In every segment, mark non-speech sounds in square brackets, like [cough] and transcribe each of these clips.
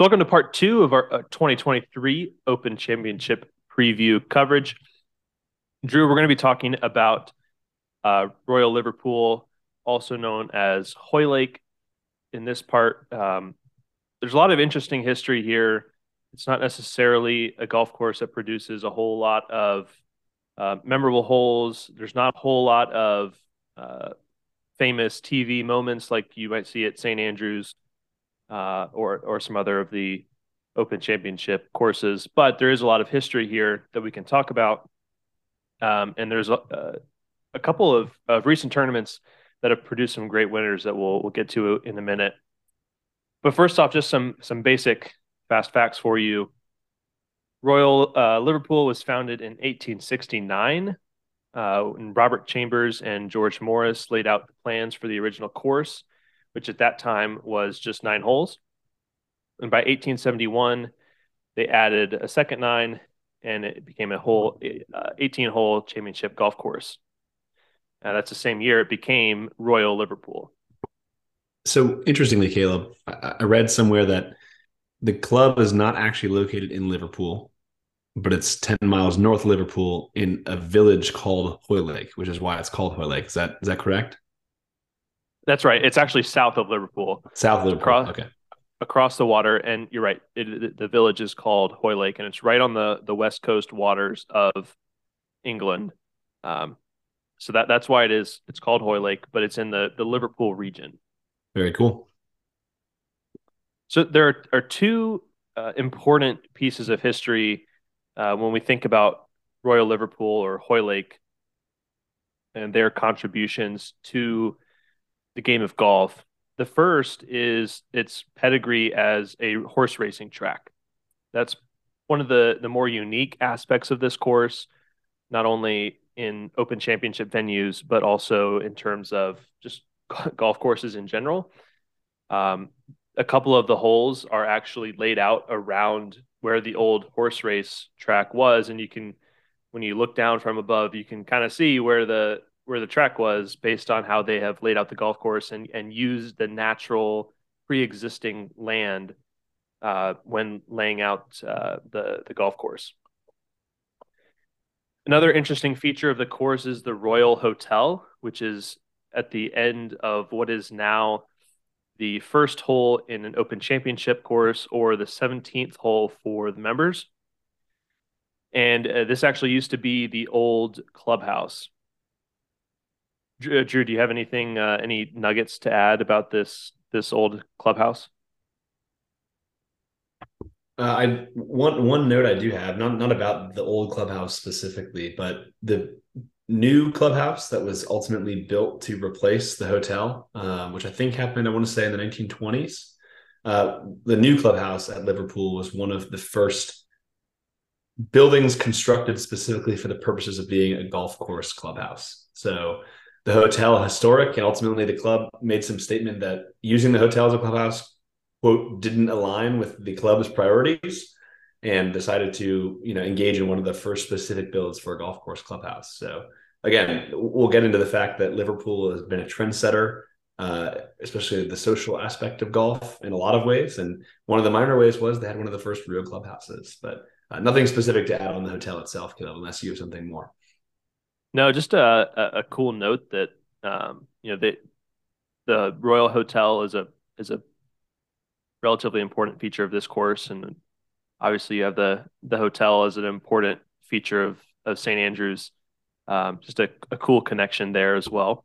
So, welcome to part two of our uh, 2023 Open Championship preview coverage. Drew, we're going to be talking about uh, Royal Liverpool, also known as Hoylake. In this part, um, there's a lot of interesting history here. It's not necessarily a golf course that produces a whole lot of uh, memorable holes. There's not a whole lot of uh, famous TV moments like you might see at St. Andrews uh, or or some other of the Open Championship courses. But there is a lot of history here that we can talk about, um, and there's a, a couple of, of recent tournaments that have produced some great winners that we'll we'll get to in a minute. But first off, just some some basic fast facts for you. Royal uh, Liverpool was founded in 1869 uh, when Robert Chambers and George Morris laid out the plans for the original course which at that time was just nine holes. And by 1871, they added a second nine, and it became a whole uh, 18 hole championship golf course. Uh, that's the same year it became Royal Liverpool. So interestingly, Caleb, I, I read somewhere that the club is not actually located in Liverpool, but it's 10 miles north of Liverpool in a village called Hoylake, which is why it's called Hoylake. Is that is that correct? That's right. It's actually south of Liverpool. South of Liverpool. Across, okay. Across the water, and you're right. It, the village is called Hoylake, and it's right on the the west coast waters of England. Um, so that that's why it is. It's called Hoylake, but it's in the the Liverpool region. Very cool. So there are, are two uh, important pieces of history uh, when we think about Royal Liverpool or Hoylake and their contributions to the game of golf. The first is its pedigree as a horse racing track. That's one of the the more unique aspects of this course, not only in open championship venues, but also in terms of just [laughs] golf courses in general. Um, a couple of the holes are actually laid out around where the old horse race track was, and you can, when you look down from above, you can kind of see where the where the track was based on how they have laid out the golf course and and used the natural pre-existing land uh, when laying out uh, the the golf course. Another interesting feature of the course is the Royal Hotel, which is at the end of what is now the first hole in an Open Championship course or the 17th hole for the members. And uh, this actually used to be the old clubhouse. Drew, do you have anything, uh, any nuggets to add about this this old clubhouse? Uh, I one one note I do have not not about the old clubhouse specifically, but the new clubhouse that was ultimately built to replace the hotel, uh, which I think happened I want to say in the 1920s. Uh, the new clubhouse at Liverpool was one of the first buildings constructed specifically for the purposes of being a golf course clubhouse. So the hotel historic, and ultimately the club made some statement that using the hotel as a clubhouse quote didn't align with the club's priorities and decided to you know engage in one of the first specific builds for a golf course clubhouse. So again we'll get into the fact that liverpool has been a trendsetter uh, especially the social aspect of golf in a lot of ways. And one of the minor ways was they had one of the first real clubhouses but uh, nothing specific to add on the hotel itself Caleb, unless you have something more no, just a, a, cool note that um, you know the the Royal Hotel is a is a relatively important feature of this course, and obviously you have the the hotel as an important feature of of St Andrews. Um, just a, a cool connection there as well.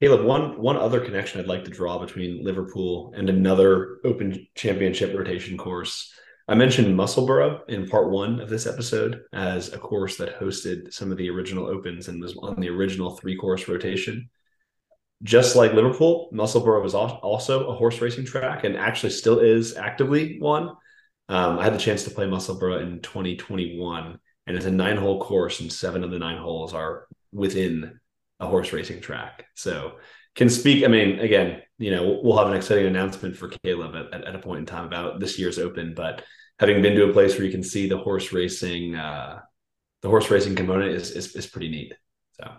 Caleb, one one other connection I'd like to draw between Liverpool and another Open Championship rotation course I mentioned Musselburgh in part one of this episode as a course that hosted some of the original opens and was on the original three course rotation. Just like Liverpool, Musselburgh was also a horse racing track and actually still is actively one. Um, I had the chance to play Musselburgh in 2021, and it's a nine hole course, and seven of the nine holes are within a horse racing track. So, can speak. I mean, again, you know, we'll have an exciting announcement for Caleb at, at, a point in time about this year's Open. But having been to a place where you can see the horse racing, uh, the horse racing component is, is is pretty neat. So,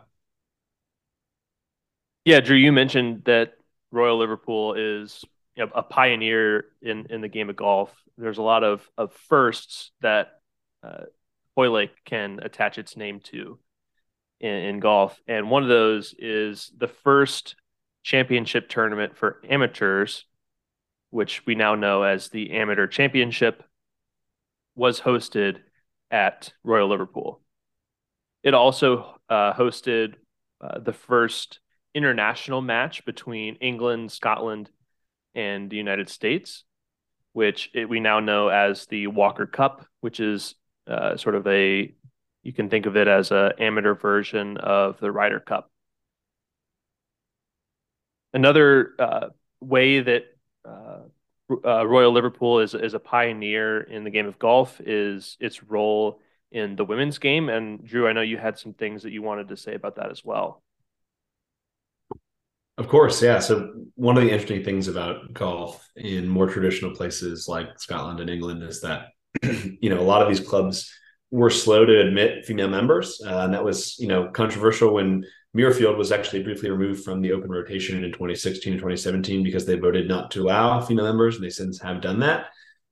yeah, Drew, you mentioned that Royal Liverpool is you know, a pioneer in in the game of golf. There's a lot of of firsts that uh, can attach its name to in, in golf, and one of those is the first championship tournament for amateurs, which we now know as the Amateur Championship, was hosted at Royal Liverpool. It also uh, hosted uh, the first international match between England, Scotland, and the United States, which it, we now know as the Walker Cup, which is uh, sort of a you can think of it as an amateur version of the Ryder Cup. Another uh, way that uh, uh, Royal Liverpool is is a pioneer in the game of golf is its role in the women's game. And Drew, I know you had some things that you wanted to say about that as well. Of course, yeah. So one of the interesting things about golf in more traditional places like Scotland and England is that [clears throat] you know a lot of these clubs were slow to admit female members, uh, and that was you know controversial when Muirfield was actually briefly removed from the open rotation in 2016 and 2017 because they voted not to allow female members, and they since have done that.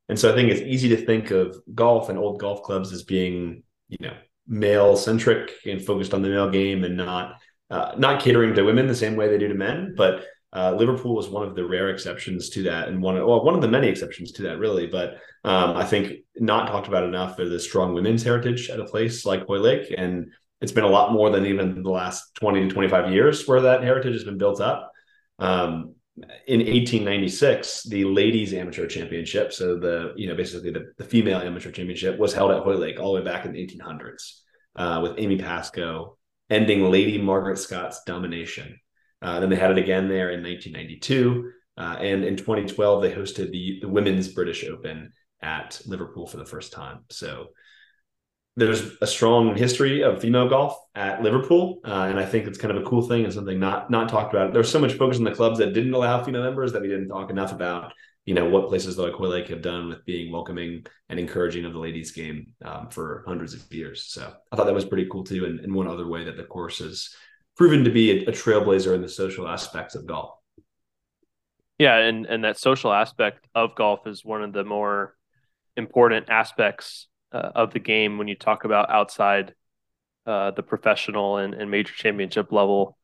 And so I think it's easy to think of golf and old golf clubs as being, you know, male centric and focused on the male game and not uh, not catering to women the same way they do to men. But uh, Liverpool was one of the rare exceptions to that, and one of, well, one of the many exceptions to that, really. But um, I think not talked about enough is the strong women's heritage at a place like Hoylake, and it's been a lot more than even the last twenty to twenty five years where that heritage has been built up. Um, in 1896, the ladies amateur championship, so the you know basically the, the female amateur championship was held at Hoylake all the way back in the 1800s uh, with Amy Pascoe ending Lady Margaret Scott's domination. Uh, then they had it again there in 1992, uh, and in 2012 they hosted the, the Women's British Open at Liverpool for the first time. So there's a strong history of female golf at Liverpool, uh, and I think it's kind of a cool thing and something not not talked about. There's so much focus on the clubs that didn't allow female members that we didn't talk enough about. You know what places like Hoylake have done with being welcoming and encouraging of the ladies' game um, for hundreds of years. So I thought that was pretty cool too, and, and one other way that the course has proven to be a, a trailblazer in the social aspects of golf. Yeah, and and that social aspect of golf is one of the more important aspects uh, of the game when you talk about outside uh, the professional and, and, major championship level,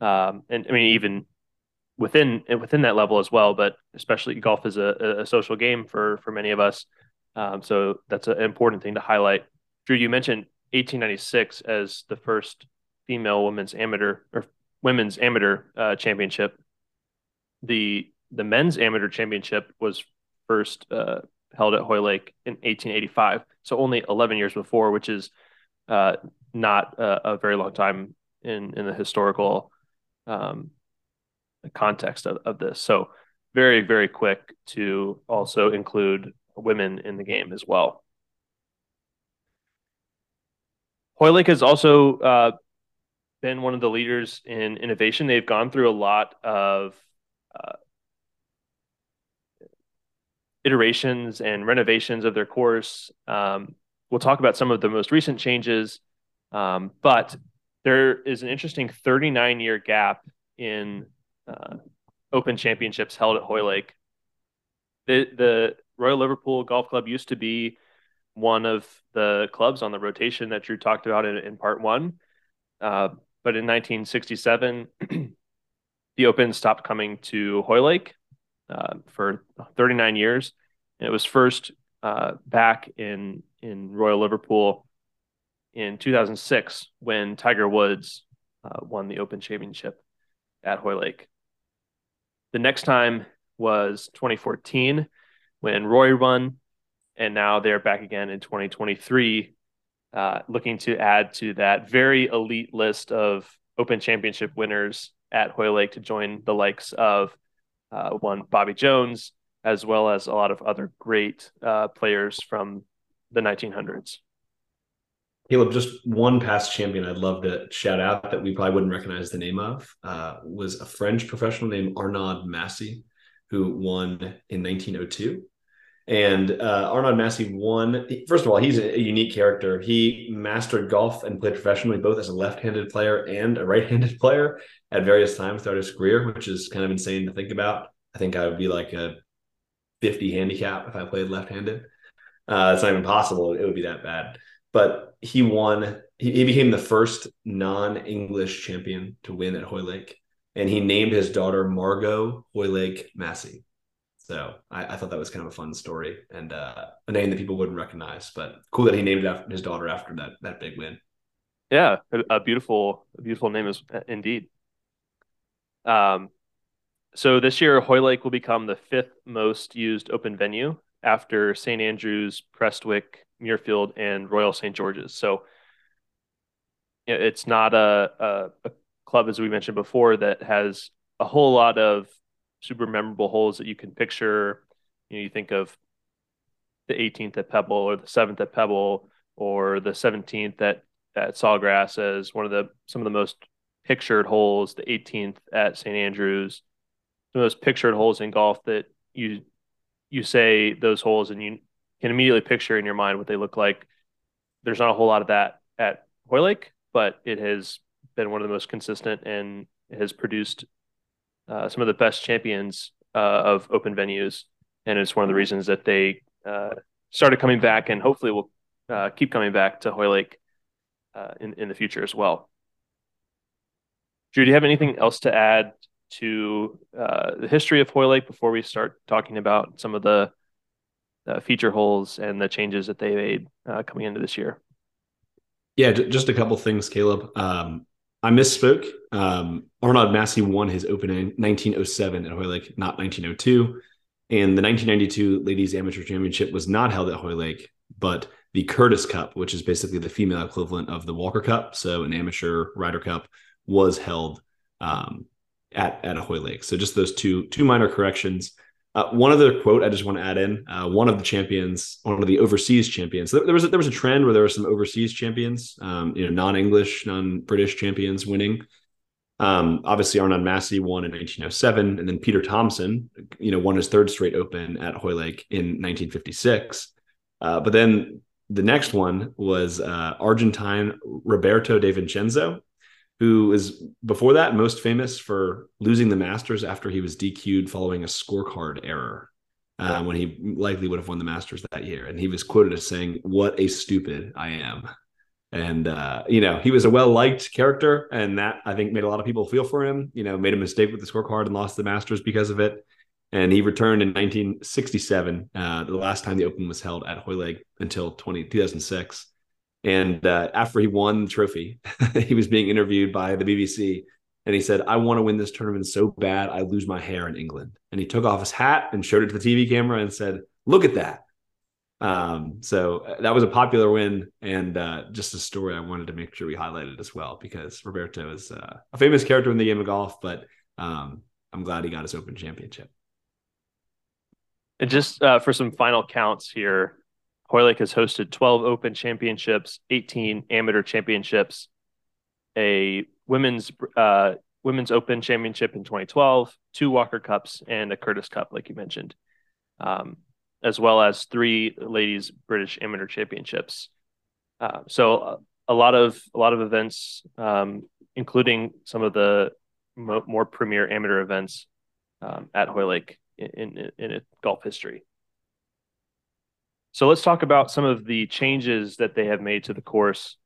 um, and I mean even within within that level as well. But especially golf is a, a social game for for many of us, um, so that's an important thing to highlight. Drew, you mentioned 1896 as the first female women's amateur or women's amateur uh, championship. The the men's amateur championship was first uh, held at Hoylake in 1885, so only 11 years before, which is uh, not a, a, very long time in in the historical um, context of, of this. So very very quick to also include women in the game as well. Hoylake has also uh, been one of the leaders in innovation. They've gone through a lot of uh, iterations and renovations of their course. Um, we'll talk about some of the most recent changes, um, but there is an interesting 39 year gap in uh, Open Championships held at Hoylake. The, the Royal Liverpool Golf Club used to be one of the clubs on the rotation that Drew talked about in, in part one. Uh, but in 1967, [clears throat] the Open stopped coming to Hoylake uh, for 39 years. And it was first uh, back in in Royal Liverpool in 2006 when Tiger Woods uh, won the Open Championship at Hoylake. The next time was 2014 when Rory won, and now they're back again in 2023, uh, looking to add to that very elite list of Open Championship winners at Hoylake to join the likes of uh, one Bobby Jones, as well as a lot of other great uh, players from the 1900s. Caleb, just one past champion I'd love to shout out that we probably wouldn't recognize the name of uh, was a French professional named Arnaud Massy, who won in 1902. And uh, Arnaud Massy won. First of all, he's a, a, unique character. He mastered golf and played professionally, both as a left-handed player and a right-handed player at various times throughout his career, which is kind of insane to think about. I think I would be like a 50 handicap if I played left-handed. Uh, it's not even possible. It would be that bad. But he won. He, he became the first non-English champion to win at Hoylake, and he named his daughter Margot Hoylake Massy. So I, I, thought that was kind of a fun story and uh, a name that people wouldn't recognize, but cool that he named after his daughter after that that big win. Yeah, a, beautiful, beautiful name is indeed. Um, so this year Hoylake will become the fifth most used open venue after St Andrews, Prestwick, Muirfield, and Royal St George's. So it's not a, a, a club as we mentioned before that has a whole lot of super memorable holes that you can picture. You know, you think of the 18th at Pebble or the 7th at Pebble or the 17th at at Sawgrass as one of the some of the most pictured holes, the 18th at St. Andrews, the most pictured holes in golf that you you say those holes and you can immediately picture in your mind what they look like. There's not a whole lot of that at Hoylake, but it has been one of the most consistent and has produced uh, some of the best champions uh, of open venues, and it's one of the reasons that they uh, started coming back, and hopefully will uh, keep coming back to Hoylake uh, in in the future as well. Drew, do you have anything else to add to the history of Hoylake before we start talking about some of the feature holes and the changes that they made coming into this year? Yeah, just a couple things, Caleb. Um, I misspoke. Um, Arnaud Massy won his Open in 1907 at Hoylake, not 1902. And the 1992 Ladies Amateur Championship was not held at Hoylake, but the Curtis Cup, which is basically the female equivalent of the Walker Cup, so an amateur Ryder Cup, was held um, at at a Hoylake. So just those two two minor corrections. Uh, one other quote I just want to add in: uh, one of the champions, one of the overseas champions. There, there, was a, there was a trend where there were some overseas champions, um, you know, non-English, non-British champions winning. Um, obviously, Arnaud Massy won in 1907, and then Peter Thomson, you know, won his third straight Open at Hoylake in 1956. Uh, but then the next one was uh, Argentine Roberto De Vincenzo, who is before that most famous for losing the Masters after he was DQ'd following a scorecard error uh, when he likely would have won the Masters that year. And he was quoted as saying, What a stupid I am. And, uh, you know, he was a well liked character. And that I think made a lot of people feel for him, you know, made a mistake with the scorecard and lost the Masters because of it. And he returned in 1967, uh, the last time the Open was held at Hoylake until 20, 2006 and uh, after he won the trophy, [laughs] he was being interviewed by the BBC. And he said, I want to win this tournament so bad, I lose my hair in England. And he took off his hat and showed it to the TV camera and said, Look at that. Um, so uh, that was a popular win and uh, just a story I wanted to make sure we highlighted as well because Roberto is uh, a famous character in the game of golf, but um, I'm glad he got his Open Championship. And just uh, for some final counts here, Hoylake has hosted 12 Open Championships, 18 Amateur Championships, a women's uh, women's Open Championship in 2012, two Walker Cups, and a Curtis Cup, like you mentioned, um, as well as three ladies British Amateur Championships. Uh, so uh, a lot of a lot of events, um, including some of the mo- more premier amateur events um, at Hoylake in, in, in golf history. So let's talk about some of the changes that they have made to the course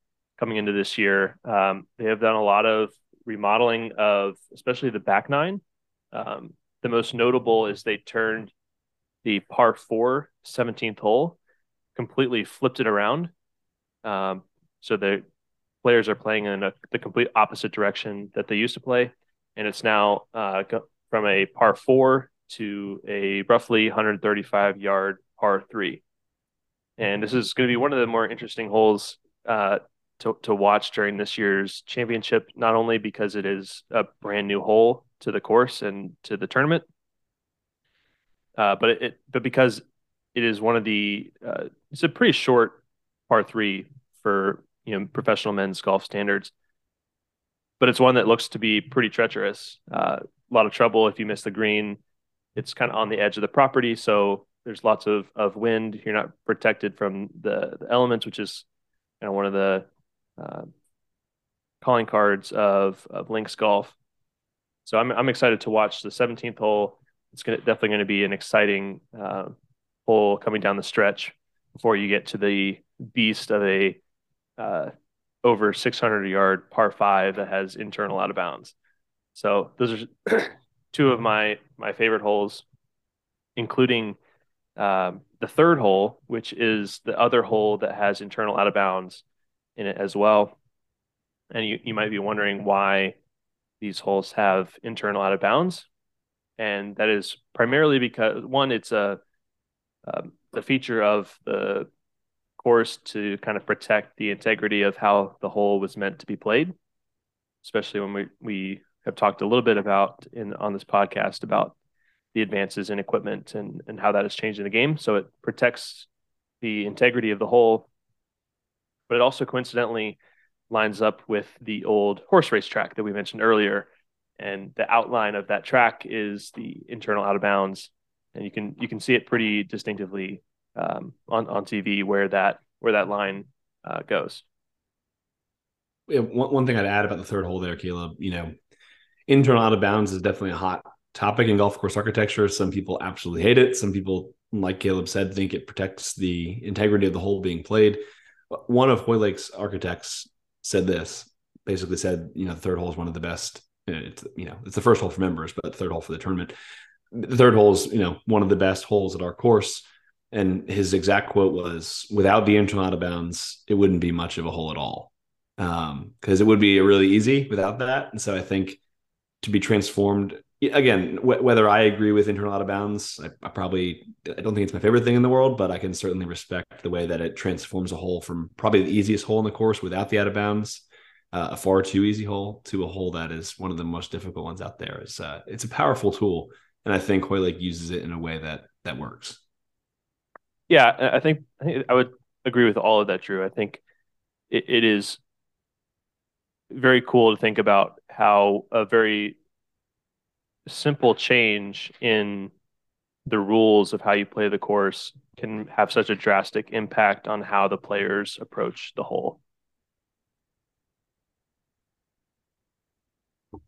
coming into this year. Um, they have done a lot of remodeling of, especially the back nine. Um, the most notable is they turned the par four 17th hole, completely flipped it around. Um, so the players are playing in a, the complete opposite direction that they used to play. And it's now uh, from a par four to a roughly 135 yard par three and this is going to be one of the more interesting holes uh, to to watch during this year's championship. Not only because it is a brand new hole to the course and to the tournament, uh, but it, but because it is one of the uh, it's a pretty short par three for you know professional men's golf standards, but it's one that looks to be pretty treacherous. Uh, a lot of trouble if you miss the green. It's kind of on the edge of the property, so there's lots of, of wind. You're not protected from the, the elements, which is you know, one of the uh, calling cards of, of links golf. So I'm, I'm excited to watch the 17th hole. it's gonna, definitely going to be an exciting uh, hole coming down the stretch before you get to the beast of a uh, over 600 yard par five that has internal out of bounds. So those are [clears throat] two of my my favorite holes, including um, the third hole, which is the other hole that has internal out of bounds in it as well. And you, you might be wondering why these holes have internal out of bounds. And that is primarily because one, it's a, um, the feature of the course to kind of protect the integrity of how the hole was meant to be played, especially when we, we have talked a little bit about in on this podcast about the advances in equipment and, and how that has changed in the game. So it protects the integrity of the hole, but it also coincidentally lines up with the old horse race track that we mentioned earlier. And the outline of that track is the internal out of bounds. And you can you can see it pretty distinctively um, on, on TV where that where that line uh, goes. Yeah, one, one thing I'd add about the third hole there, Caleb, you know, internal out of bounds is definitely a hot topic in golf course architecture. Some people absolutely hate it. Some people, like Caleb said, think it protects the integrity of the hole being played. One of Hoylake's architects said this, basically said, you know, the third hole is one of the best. It's, you know, it's the first hole for members, but third hole for the tournament. The third hole is, you know, one of the best holes at our course. And his exact quote was, without the internal out of bounds, it wouldn't be much of a hole at all. Um, because it would be really easy without that. And so I think to be transformed again, whether I agree with internal out of bounds, I, I, probably I don't think it's my favorite thing in the world, but I can certainly respect the way that it transforms a hole from probably the easiest hole in the course without the out of bounds, uh, a far too easy hole, to a hole that is one of the most difficult ones out there. It's uh, it's a powerful tool, and I think Hoylake uses it in a way that that works. Yeah, I think I, think I would agree with all of that, Drew. I think it, it is very cool to think about how a very simple change in the rules of how you play the course can have such a drastic impact on how the players approach the hole.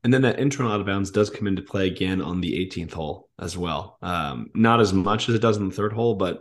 And then that internal out of bounds does come into play again on the 18th hole as well. Um, not as much as it does in the third hole, but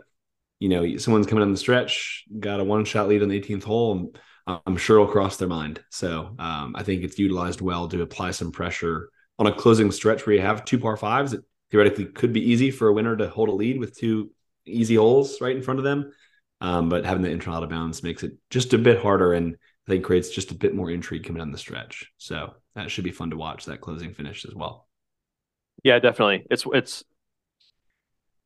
you know, someone's coming on the stretch, got a one shot lead on the 18th hole, and I'm sure it'll cross their mind. So um, I think it's utilized well to apply some pressure on a closing stretch where you have two par fives that theoretically could be easy for a winner to hold a lead with two easy holes right in front of them. Um, but having the internal out of bounds makes it just a bit harder and I think creates just a bit more intrigue coming down the stretch. So that should be fun to watch that closing finish as well. Yeah, definitely. It's it's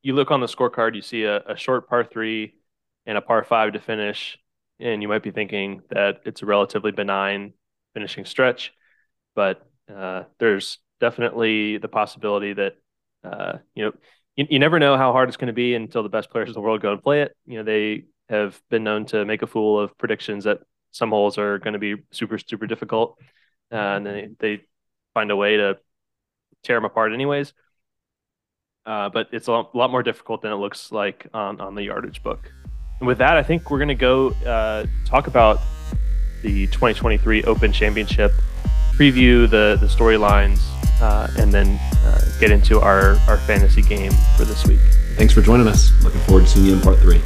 you look on the scorecard, you see a, a short par three and a par five to finish, and you might be thinking that it's a relatively benign finishing stretch, but uh, there's definitely the possibility that uh, you know you, you never know how hard it's going to be until the best players in the world go and play it. You know they have been known to make a fool of predictions that some holes are going to be super super difficult, uh, and they they find a way to tear them apart anyways. Uh, but it's a lot, more difficult than it looks like on, on the yardage book. And with that, I think we're going to go uh, talk about the 2023 Open Championship preview the the storylines, uh, and then uh, get into our our fantasy game for this week. Thanks for joining us. Looking forward to seeing you in part three.